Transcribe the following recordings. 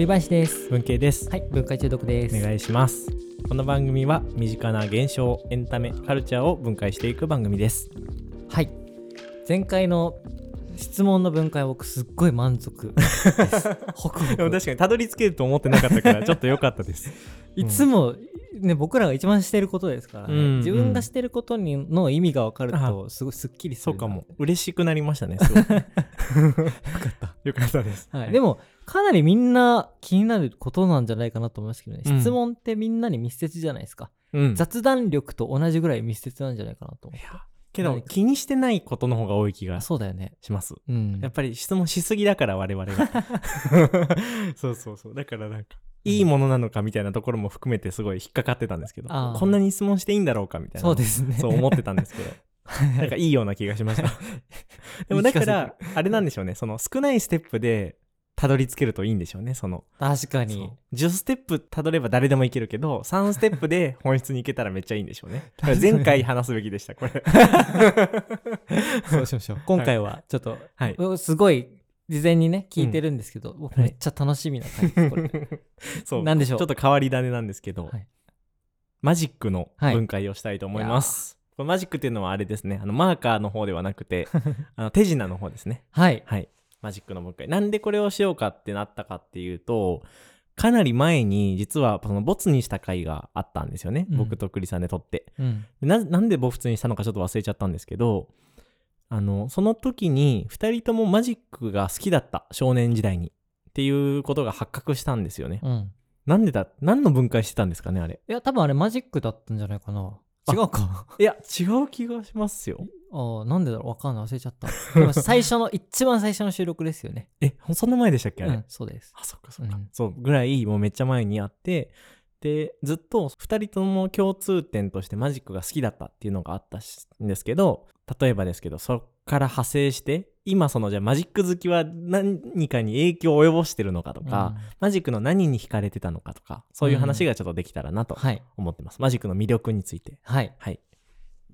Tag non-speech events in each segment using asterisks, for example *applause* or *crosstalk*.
栗林です。文系です、はい文化中毒です。お願いします。この番組は身近な現象エンタメカルチャーを分解していく番組です。はい。前回の質問の分解は僕すっごい満足です。*laughs* ホクホク。でも確かにたどり着けると思ってなかったからちょっと良かったです。*laughs* いつも、ね、僕らが一番してることですからね、うん自分がしてることにの意味が分かるとすごいすっきりする。そうかも。嬉しくなりましたねすごく。よかった。よかったです、はい、でもかなりみんな気になることなんじゃないかなと思いますけどね、うん。質問ってみんなに密接じゃないですか、うん、雑談力と同じぐらい密接なんじゃないかなと思いやけど気にしてないことの方が多い気がうそうだよね。します。うん。やっぱり質問しすぎだから我々が。*laughs* そうそうそう。だからなんかいいものなのかみたいなところも含めてすごい引っかかってたんですけどこんなに質問していいんだろうかみたいなそうですね。そう思ってたんですけどなんかいいような気がしました。*laughs* でもだからあれなんでしょうね。その少ないステップでたどり着けるといいんでしょうね。その確かに。そう。10ステップたどれば誰でもいけるけど3ステップで本質に行けたらめっちゃいいんでしょうね。前回話すべきでしたこれ。*laughs* そうしましょう。今回はちょっと、はい。すごい事前にね聞いてるんですけど、僕はい。めっちゃ楽しみな回ですこれ。*laughs* そう。なんでしょう？ちょっと変わり種なんですけど、はい。マジックのはい。分解をしたいと思います、これマジックっていうのはあれですね。あのマーカーの方ではなくて *laughs* あの手品の方ですね。はい。はい。マジックの分解。なんでこれをしようかってなったかっていうとかなり前に実はそのボツにした回があったんですよね、うん。僕と栗さんで撮って。うん。ななんでボツにしたのかちょっと忘れちゃったんですけどあのその時に2人ともマジックが好きだった少年時代に。っていうことが発覚したんですよね。うん。なんでだ何の分解してたんですかねあれ。いや多分あれマジックだったんじゃないかな。あ。違うか。いや違う気がしますよ。ああなんでだろう？わかんない忘れちゃった。最初の一番最初の収録ですよね。*laughs* えそんな前でしたっけあれ、うんそうです。あそっかそっか、うん。そうぐらいもうめっちゃ前にあって。でずっと2人とも共通点としてマジックが好きだったっていうのがあったしんですけど例えばですけどそっから派生して今そのじゃあマジック好きは何かに影響を及ぼしてるのかとか、うん。マジックの何に惹かれてたのかとかそういう話がちょっとできたらなとはい。思ってます、マジックの魅力について。はい。はい。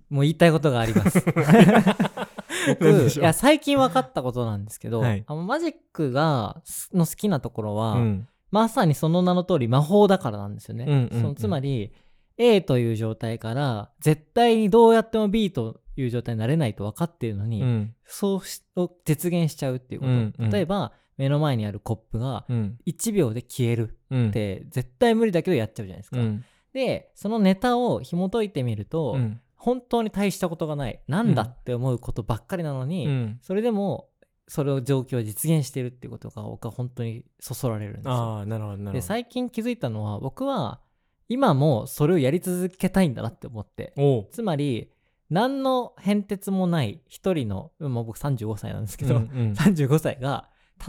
もう言いたいことがあります。*laughs* いや最近分かったことなんですけど、はい。あのマジックがすの好きなところは、うん。まさにその名の通り魔法だからなんですよね。うんうんうん。そのつまり A という状態から絶対にどうやっても B という状態になれないと分かっているのに、うん。そうしを実現しちゃうっていうこと、うんうん。例えば目の前にあるコップがうん。1秒で消えるうん。って絶対無理だけどやっちゃうじゃないですか。うん。でそのネタを紐解いてみると、うん。本当に大したことがない。なんだって思うことばっかりなのに、うん。それでもそれを状況を実現してるっていうことが僕は本当にそそられるんですよ。で最近気づいたのは僕は今もそれをやり続けたいんだなって思って。つまり何の変哲もない一人の、まあ、僕35歳なんですけど、うんうん。*laughs* 35歳が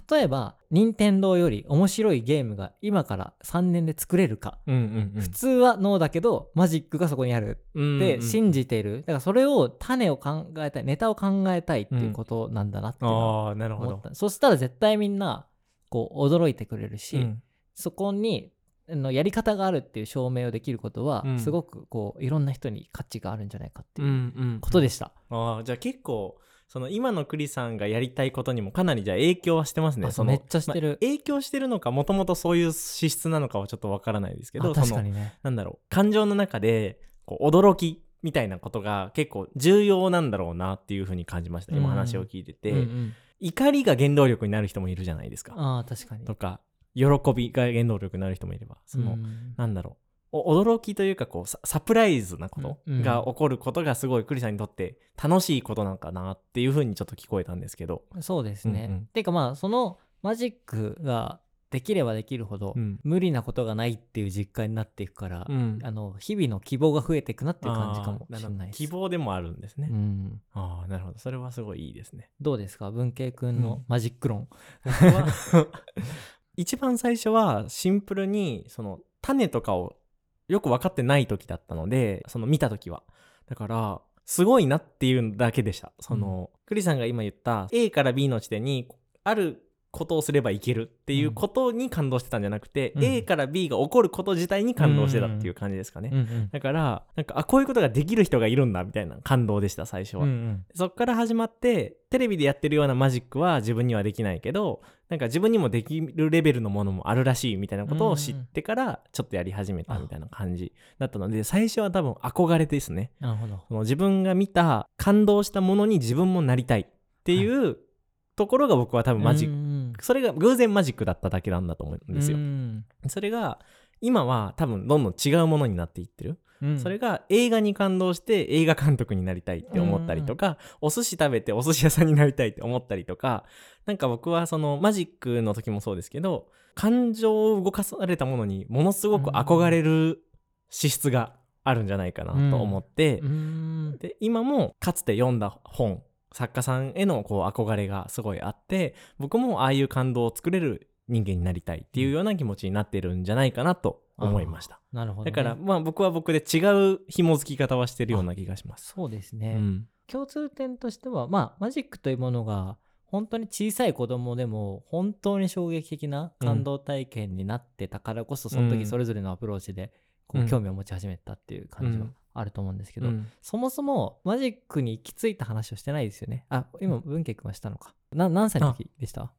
例えば任天堂より面白いゲームが今から3年で作れるか、うんうんうん。普通はノーだけどマジックがそこにあるって信じている、だからそれを種を考えたいネタを考えたいっていうことなんだなって思った、そしたら絶対みんなこう驚いてくれるし、うん。そこにあのやり方があるっていう証明をできることは、うん。すごくこういろんな人に価値があるんじゃないかってうんいううんことでした。ああじゃあ結構その今の栗さんがやりたいことにもかなりじゃあ影響はしてますね。そうめっちゃしてる。まあ影響してるのかもともとそういう資質なのかはちょっとわからないですけどあ確かにね。なんだろう感情の中でこう驚きみたいなことが結構重要なんだろうなっていうふうに感じました。今うん話を聞いてて、うんうん怒りが原動力になる人もいるじゃないですか。ああ確かに。とか喜びが原動力になる人もいればその、うん。なんだろう。お驚きというかこうササプライズなことが起こることがすごいクリさんにとって楽しいことなのかなっていうふうにちょっと聞こえたんですけど、そうですね。うんうん。ていうかまあそのマジックができればできるほど、うん。無理なことがないっていう実感になっていくから、うん。あの日々の希望が増えていくなっていう感じかもしれないです。希望でもあるんですね、うん、ああなるほど。それはすごいいいですね。どうですか？文系くんのうん。マジック論。僕は一番最初はシンプルにその種とかをよく分かってない時だったのでその見た時は。だからすごいなっていうだけでした。その、クリさんが今言った A から B の地点にあることをすればいけるっていうことに感動してたんじゃなくて、うん。A から B が起こること自体に感動してたっていう感じですかね。うんうんだから、なんか、あ、こういうことができる人がいるんだみたいな感動でした、最初は。うんうん。そっから始まって、テレビでやってるようなマジックは自分にはできないけど、なんか自分にもできるレベルのものもあるらしいみたいなことを知ってから、ちょっとやり始めたみたいな感じだったので、最初は多分憧れですね。なるほど。その自分が見た、感動したものに自分もなりたいっていうところが僕は多分マジック、うんそれが偶然マジックだっただけなんだと思うんですよ。う。ん。それが、今は多分どんどん違うものになっていってる。うん。それが映画に感動して映画監督になりたいって思ったりとか、お寿司食べてお寿司屋さんになりたいって思ったりとか、なんか僕はそのマジックの時もそうですけど、感情を動かされたものにものすごく憧れる資質があるんじゃないかなと思って、うん。で今もかつて読んだ本作家さんへのこう憧れがすごいあって僕もああいう感動を作れる人間になりたいっていうような気持ちになってるんじゃないかなと思いました。なるほどねだから、まあ僕は僕で違う紐付き方はしてるような気がします。そうですね、うん。共通点としてはまあマジックというものが本当に小さい子供でも本当に衝撃的な感動体験になってたからこそ、そのうん時それぞれのアプローチでこううん興味を持ち始めたっていう感じはうんあると思うんですけど、うん。そもそもマジックに行き着いた話をしてないですよね。あ今文慶君はしたのか。な何歳の時でした？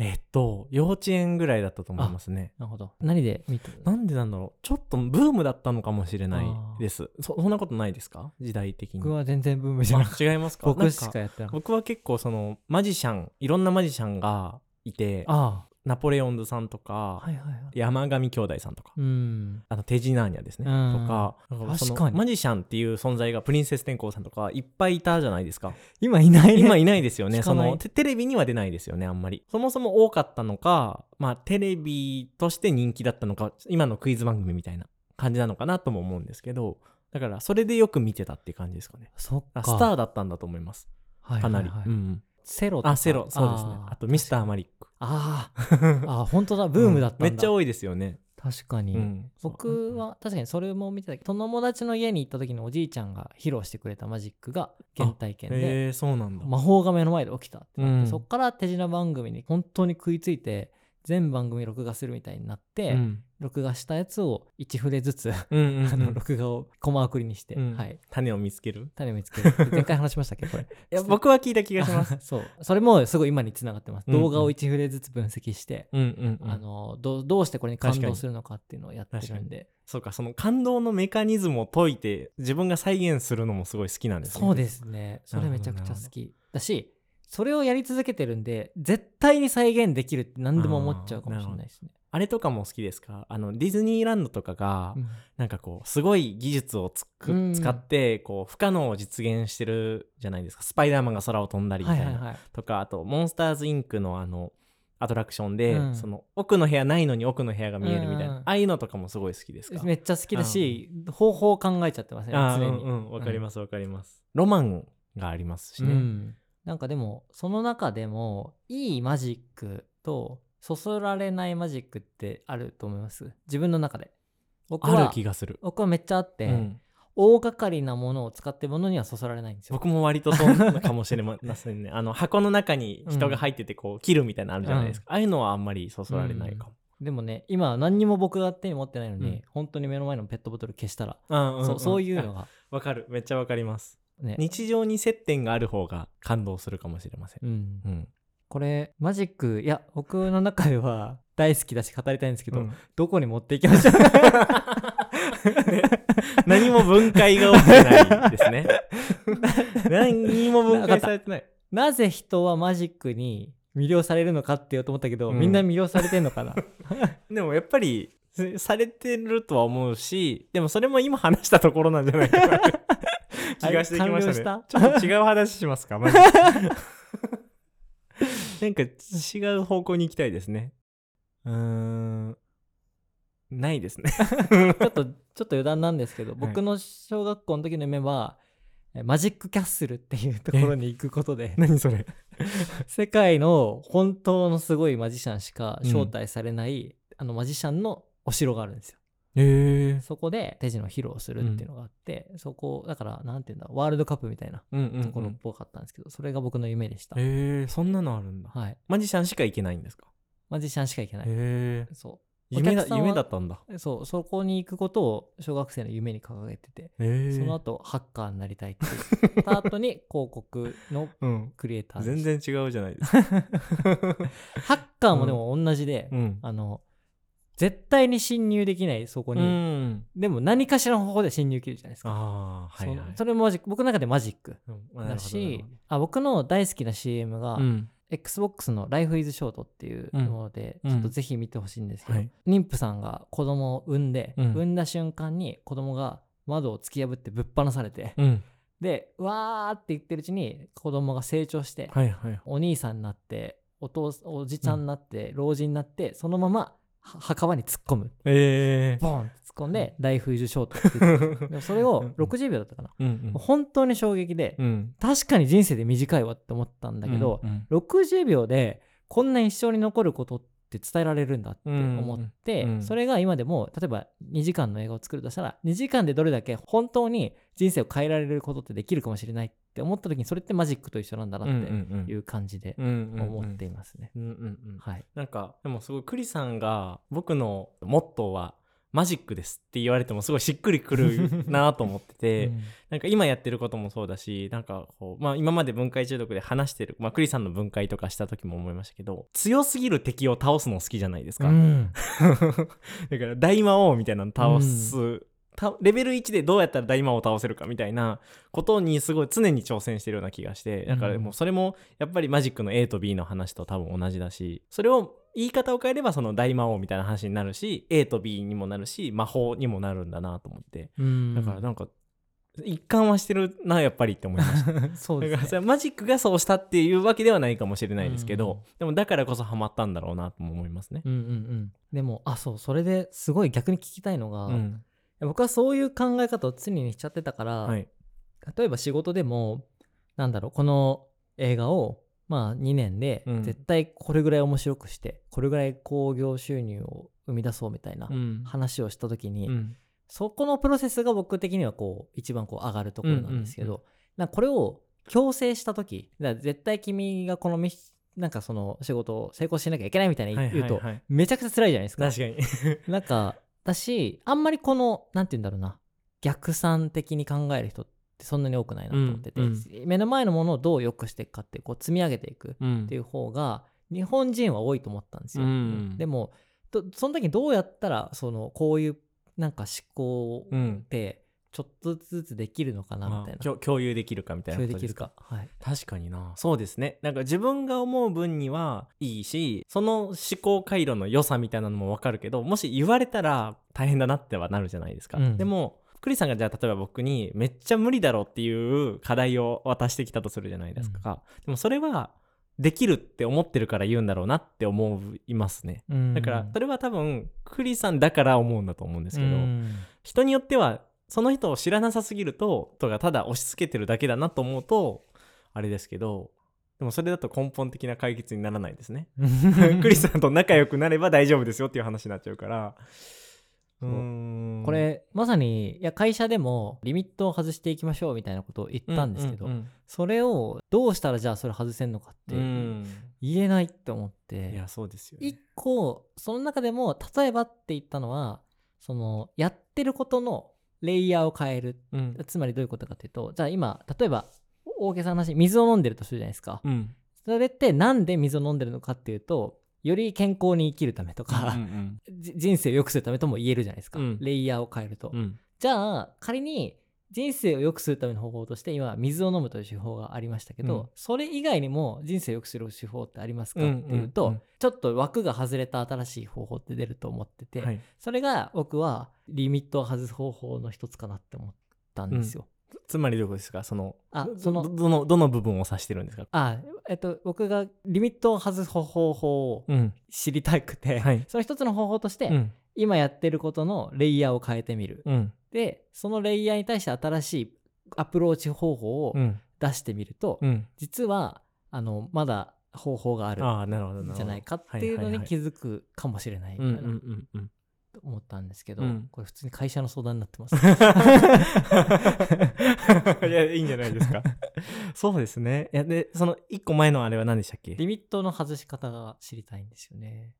えっと、幼稚園ぐらいだったと思いますね。なるほど。何で見てなんでなんだろう。ちょっとブームだったのかもしれないです。そそんなことないですか？時代的に。僕は全然ブームじゃなく違いますか？僕しかやってなかっ僕は結構そのマジシャン、いろんなマジシャンがいて、たあナポレオンズさんとか、あはいはいはい。山上兄弟さんとか、うん。あのテジナーニャですね、うん。とか確かに。マジシャンっていう存在がプリンセス天功さんとかいっぱいいたじゃないですか。今いないね。今いないですよね。そのテテレビには出ないですよねあんまり。そもそも多かったのかまあテレビとして人気だったのか今のクイズ番組みたいな感じなのかなとも思うんですけどだからそれでよく見てたっていう感じですかね。そっか。あスターだったんだと思います。はいかなり、はいはい。うんうんセロとか。あセロ。そうですね。あとミスターマリック。あー。あー本当だ。*laughs* ブームだったんだ、うんめっちゃ多いですよね、確かに、うん、僕は確かにそれも見てたけど友達の家に行った時におじいちゃんが披露してくれたマジックが原体験でそうなんだ、魔法が目の前で起きたってなって、うん。そっから手品番組に本当に食いついて全番組録画するみたいになって、うん。録画したやつを1フレずつ、*laughs* あの録画をコマ送りにして、うんはい。種を見つける？種を見つける。*laughs* 前回話しましたっけ？これ。いや僕は聞いた気がします。*laughs* そう。それもすごい今につながってます、うんうん。動画を1フレずつ分析して、うんうん、うん、あのどうどうしてこれに感動するのかっていうのをやってるんで。そうかその感動のメカニズムを解いて自分が再現するのもすごい好きなんですね。そうですね。それめちゃくちゃ好き。だしそれをやり続けてるんで絶対に再現できるって何でも思っちゃうかもしれないですね、あれとかも好きですか？あのディズニーランドとかが、うん。なんかこうすごい技術をつく、うん。使ってこう不可能を実現してるじゃないですか。スパイダーマンが空を飛んだりみたいな、はいはいはい。とかあとモンスターズインクのあのアトラクションで、うん。その奥の部屋ないのに奥の部屋が見えるみたいな、うん。ああいうのとかもすごい好きですか？めっちゃ好きだし方法を考えちゃってますね常に、うんうんわかりますわかります、ロマンがありますしね、うんなんかでもその中でもいいマジックとそそられないマジックってあると思います？自分の中で。僕あるは気がする、僕はめっちゃあって、うん。大掛かりなものを使ってるものにはそそられないんですよ。僕も割とそうなのかもしれませんね。あの箱の中に人が入っててこう切るみたいなのあるじゃないですか、ああいうのはあんまりそそられないかも、でもね今何にも僕が手に持ってないのに、うん。本当に目の前のペットボトル消したら、うんうんん。そうそういうのあがわかる。めっちゃわかりますね、日常に接点がある方が感動するかもしれません、うん、うん。これマジックいや僕の中では *laughs* 大好きだし語りたいんですけど、うん。どこに持っていきましょう？*laughs* ね。何も分解が起きてないですね。*laughs* 何も分解されてない。なぜ人はマジックに魅了されるのかって言おうと思ったけど、うん。みんな魅了されてんのかな？でもやっぱりせ *laughs* されてるとは思うしでもそれも今話したところなんじゃないかな。*laughs* 気がしてきましたね。完了ちょっと違う話しますかマジでなんか違う方向に行きたいですね。うーん。ないですね。*laughs* ちょっとちょっと余談なんですけど、僕の小学校の時の夢はえマジックキャッスルっていうところに行くことで。何それ。世界の本当のすごいマジシャンしか招待されない、あのマジシャンのお城があるんですよ。へえそこで手品を披露するっていうのがあって、そこだからなんていうんだワールドカップみたいなうんうん、うん、ところっぽかったんですけど、それが僕の夢でした、へえそんなのあるんだ。はい。マジシャンしか行けないんですか？マジシャンしか行けない、へえそ夢だ夢だったんだ。うそうそこに行くことを小学生の夢に掲げてて、へえその後ハッカーになりたいって言った後に広告のうん。クリエイター全然然違うじゃないですか。*laughs* ハッカーもでも同じで、うん。あの絶対に侵入できないそこうに、ん。でも何かしらの方法で侵入できるじゃないですか。ああはいはい。それも僕の中でマジックだしほどあ僕の大好きな CM が、うん。XBOX の Life is Short っていうもので、うん。ちょっとぜひ見てほしいんですけど、はい。妊婦さんが子供を産んで、うん。産んだ瞬間に子供が窓を突き破ってぶっ放されて、うん。でわーって言ってるうちに子供が成長して、はいはい。お兄さんになってお父おじちゃんになって、老人になってそのままは墓場に突っ込む。ええボン突っ込んで「Life is Short」って言って *laughs* でもそれを60秒だったかな、うんうん。本当に衝撃で、うん。確かに人生で短いわって思ったんだけど、うん60秒でこんな一生に残ることって伝えられるんだって思って、うん。うんそれが今でも例えば2時間の映画を作るとしたら2時間でどれだけ本当に人生を変えられることってできるかもしれないって思った時にそれってマジックと一緒なんだなっていう感じで思っていますね。なんかでもすごいクリさんが僕のモットーはマジックですって言われてもすごいしっくりくる *laughs* なと思ってて、うん。なんか今やってることもそうだしなんかこう、まあ、今まで分解中毒で話してる、まあ、クリさんの分解とかした時も思いましたけど強すぎる敵を倒すの好きじゃないですか、うん。*laughs* だから大魔王みたいなの倒す、たレベル1でどうやったら大魔王を倒せるかみたいなことにすごい常に挑戦してるような気がしてだからもうそれもやっぱりマジックの A と B の話と多分同じだしそれを言い方を変えればその大魔王みたいな話になるし A と B にもなるし魔法にもなるんだなと思ってうん。だからなんか一貫はしてるなやっぱりって思いました。*laughs* そうだからですね。それはマジックがそうしたっていうわけではないかもしれないですけど、うん。でもだからこそハマったんだろうなとも思いますね。うんうんうん、でもあそうそれですごい逆に聞きたいのが、いうん。や僕はそういう考え方を常にしちゃってたから、はい。例えば仕事でもなんだろうこの映画をまあ2年でうん。絶対これぐらい面白くして、これぐらい興行収入を生み出そうみたいなうん。話をした時に、うん。そこのプロセスが僕的にはこう一番こう上がるところなんですけど、なこれを強制した時だ絶対君がこのなんかその仕事を成功しなきゃいけないみたいな言うと、めちゃくちゃ辛いじゃないですか。確かに。*laughs* なんかだしあんまりこのなんて言うんだろうな。逆算的に考える人ってそんなに多くないなと思ってて、うん。目の前のものをどう良くしていくかってこう積み上げていくうんっていう方が日本人は多いと思ったんですよ。うん。でもどその時にどうやったらそのこういうなんか思考うん。ってちょっとずつできるのかなみまあたいな。共共有できるかみたいな共有ことですか？できるか？はい。確かにな。そうですね。なんか自分が思う分にはいいしその思考回路の良さみたいなのも分かるけどもし言われたら大変だなってはなるじゃないですか、うん。でもクリさんがじゃあ例えば僕にめっちゃ無理だろうっていう課題を渡してきたとするじゃないですか、でもそれはできるって思ってるから言うんだろうなって思いますね。だからそれは多分クリさんだから思うんだと思うんですけど、うん。人によってはその人を知らなさすぎるととかただ押し付けてるだけだなと思うとあれですけどでもそれだと根本的な解決にならないですね。*laughs* クリスさんと仲良くなれば大丈夫ですよっていう話になっちゃうから。う。これまさにいや会社でもリミットを外していきましょうみたいなことを言ったんですけど、うんうんそれをどうしたらじゃあそれ外せんのかってうん。言えないって思っいてやそうですよ、ね。一、個その中でも例えばって言ったのはそのやってることのレイヤーを変える。うん。つまりどういうことかっていうとじゃあ今例えば大げさな話水を飲んでるとするじゃないですか、うん。それってなんで水を飲んでるのかっていうとより健康に生きるためとか、うんじ人生を良くするためとも言えるじゃないですか、うん。レイヤーを変えると、うんうん。じゃあ仮に人生を良くするための方法として今水を飲むという手法がありましたけど、うん。それ以外にも人生を良くする手法ってありますかうんっていうと、うんうんちょっと枠が外れた新しい方法って出ると思ってて、はい。それが僕はリミットを外す方法の一つかなって思ったんですよ。つまりどことですか？そのどあそのどどのどの部分を指してるんですか？あえっと僕がリミットを外す方法をうん。知りたくて、はい。その一つの方法として、うん。今やってることのレイヤーを変えてみる。うんでそのレイヤーに対して新しいアプローチ方法をうん。出してみると、うん。実はあのまだ方法があるんじゃないかっていうのに気づくかもしれないみたいな、うんうんうんうん。思ったんですけど、うん。これ普通に会社の相談になってます。*laughs* いやいいんじゃないですか。*laughs* そうですね。いやでその1個前のあれは何でしたっけ？リミットの外し方が知りたいんですよね。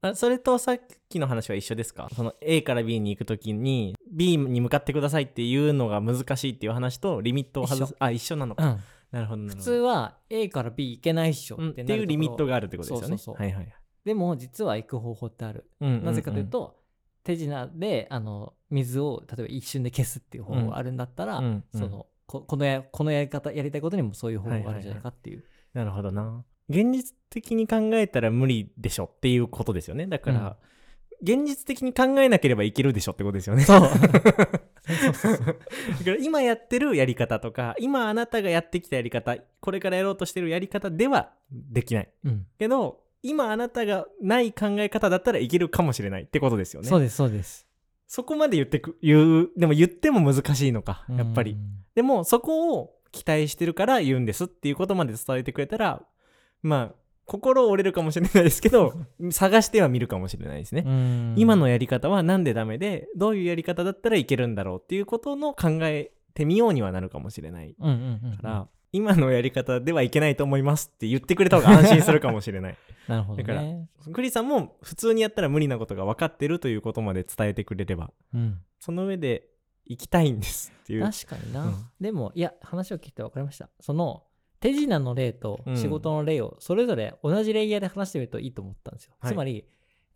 あそれとさっきの話は一緒ですか？その A から B に行くときに B に向かってくださいっていうのが難しいっていう話とリミットを外一すあ一緒なのか、うん。なるほど普通は A から B 行けないっしょうんっていうってなるところ。リミットがあるってことですよね。そうそうはいはいでも実は行く方法ってある、うんうんうん。なぜかというと手品であの水を例えば一瞬で消すっていう方法があるんだったら、うんうん。そのここのやこのやり方やりたいことにもそういう方法があるんじゃないかっていう、なるほどな。現実的に考えたら無理でしょっていうことですよね。だから、現実的に考えなければいけるでしょってことですよね。そう。*laughs* だから今やってるやり方とか今あなたがやってきたやり方これからやろうとしてるやり方ではできない。うん。けど今あなたがない考え方だったらいけるかもしれないってことですよね。そうですそうです。そこまで言ってく言うでも言っても難しいのかやっぱり、うんでもそこを期待してるから言うんですっていうことまで伝えてくれたらまあ心折れるかもしれないですけど *laughs* 探してはみるかもしれないですね、うん。今のやり方はなんでダメでどういうやり方だったらいけるんだろうっていうことの考えてみようにはなるかもしれない。うんうんうんうん。から、今のやり方ではいけないと思いますって言ってくれた方が安心するかもしれない。*laughs* なるほどだからねクリさんも普通にやったら無理なことが分かってるということまで伝えてくれればうん。その上で行きたいんですっていう。確かにな、うん。でもいや話を聞いて分かりました。その手品の例とうん。仕事の例をそれぞれ同じレイヤーで話してみるといいと思ったんですよ、はい。つまり、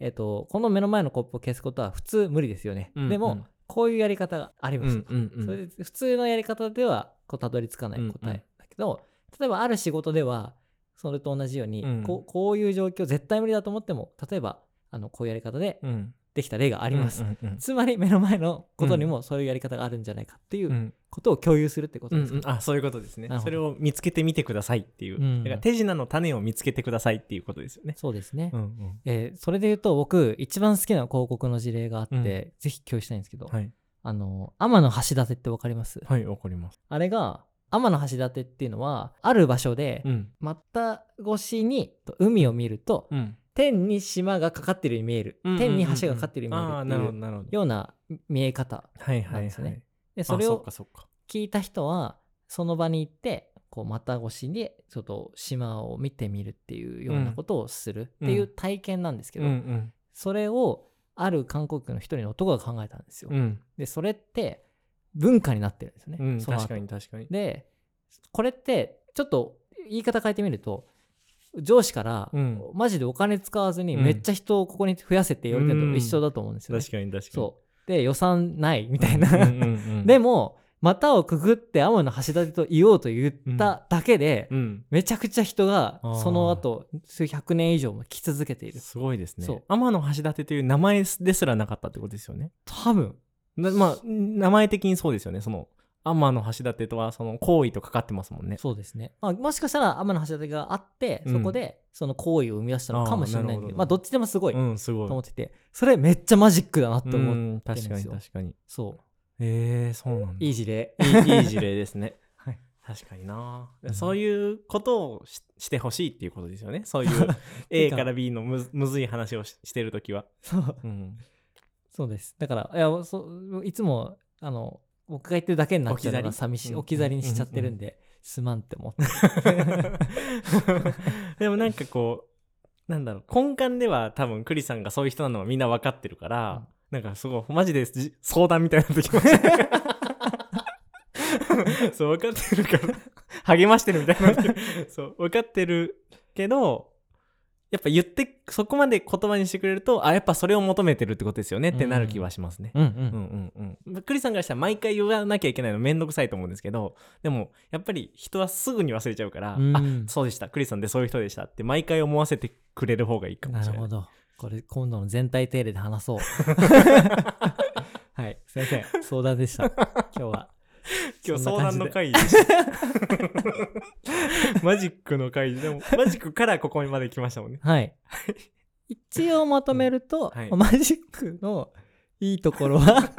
えっとこの目の前のコップを消すことは普通無理ですよね、うんでも、うんこういうやり方があります、うんうんうんそれで普通のやり方ではこうたどり着かない答うんうん。えだけど、例えばある仕事ではそれと同じように、うん。こうこういう状況絶対無理だと思っても例えばあのこういうやり方でうんできた例があります、うんうんうん。つまり目の前のことにもそういうやり方があるんじゃないかっていううん。ことを共有するってことですか、うんうん。あそういうことですね。それを見つけてみてくださいっていう、うん。だから手品の種を見つけてくださいっていうことですよね、そうですね、うんうん。えーそれで言うと僕一番好きな広告の事例があって、うん。ぜひ共有したいんですけど、はい。あの天の橋立ってわかります？はいわかります。あれが天の橋立っていうのはある場所でうん。股越しに海を見るとうん天に島がかかってるように見える、天に橋がかかってるように見えるっていうような見え方はいはいなんですね。はいでそれあそっをかそっか。聞いた人はその場に行ってこう股越しにちょっと島を見てみるっていうようなことをするっていう体験なんですけど、それをある韓国の一人の男が考えたんですよ。うん。でそれって文化になってるんですよね。うん確かに確かに。でこれってちょっと言い方変えてみると上司から、うん。マジでお金使わずにうん。めっちゃ人をここに増やせって言われてるのと一緒だと思うんですよ、ね。確かに確かに。そう。で予算ないみたいな、うんうんうん *laughs* でも股をくぐって天の橋立と言おうと言っただけで、うん。めちゃくちゃ人がその後数百年以上も来続けている。すごいですね。そう。天の橋立という名前ですらなかったってことですよね。多分。なまあ名前的にそうですよねその天の橋立とはその行為とかかってますもんね。そうですね、まあ、もしかしたら天の橋立があって、うん。そこでその行為を生み出したのかもしれないんだけどあーなるほど。まあどっちでもすごいとうんすごい。思ってて、それめっちゃマジックだなってう思う、ん確かにるんですよ。確かにそえー、そうなんだ。ういい事例。いい事例ですね。*laughs* はい。確かにな、うん。そういうことをししてほしいっていうことですよね。そういう *laughs* A か。ら B のむずむずい話をししてるときは、そう。うん、そうです。だからいやそいつもあの僕が言ってるだけになっちゃうのが寂しい。置き去りにしちゃってるんで、すまんって思って。*laughs* でもなんかこうなんだろう根幹では多分クリさんがそういう人なのはみんな分かってるから、なんかすごいマジでじ相談みたいになってきましたそう分かってるから。励ましてるみたいなそう分かってるけどやっぱ言ってそこまで言葉にしてくれるとあやっぱそれを求めてるってことですよねってなる気はしますね。うんううんんうん。うん、クリさんからしたら毎回言わなきゃいけないのめんどくさいと思うんですけどでもやっぱり人はすぐに忘れちゃうから、うん。あそうでしたクリさんでそういう人でしたって毎回思わせてくれる方がいいかもしれない。なるほど。これ今度の全体定例で話そう。*laughs* はい。すいません相談でした。今日は *laughs* 今日相談の会。*laughs* マジックの会。でもマジックからここまで来ましたもんね。はい。一応まとめると、はい。マジックのいいところは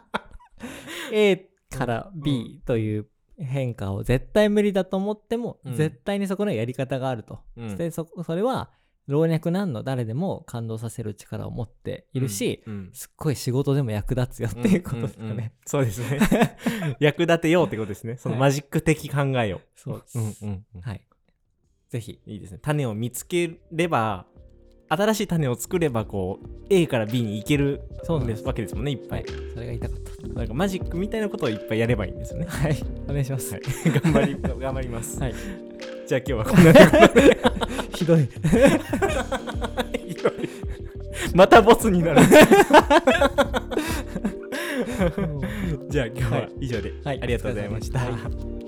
*laughs* A から B という変化を絶対無理だと思っても、うん。絶対にそこのやり方があると。うん。でそそれは老若男女誰でも感動させる力を持っているし、うんうん。すっごい仕事でも役立つよっていうことですかね、んんん。*laughs* そうですね。*laughs* 役立てようってことですね。そのはい。マジック的考えを、そうです、うんうんうん。はい。ぜひ。いいですね。種を見つければ新しい種を作ればこう A から B に行けるそうです。わけですもんねいっぱはいい、それが言いたかった。なんかマジックみたいなことをいっぱいやればいいんですよね。はい。お願いします、はい。頑張り頑張ります、はいじゃあ今日はこんなところで。ひどい。*laughs* またボツになる。*laughs* じゃあ今日は以上で、はい。ありがとうございました。はい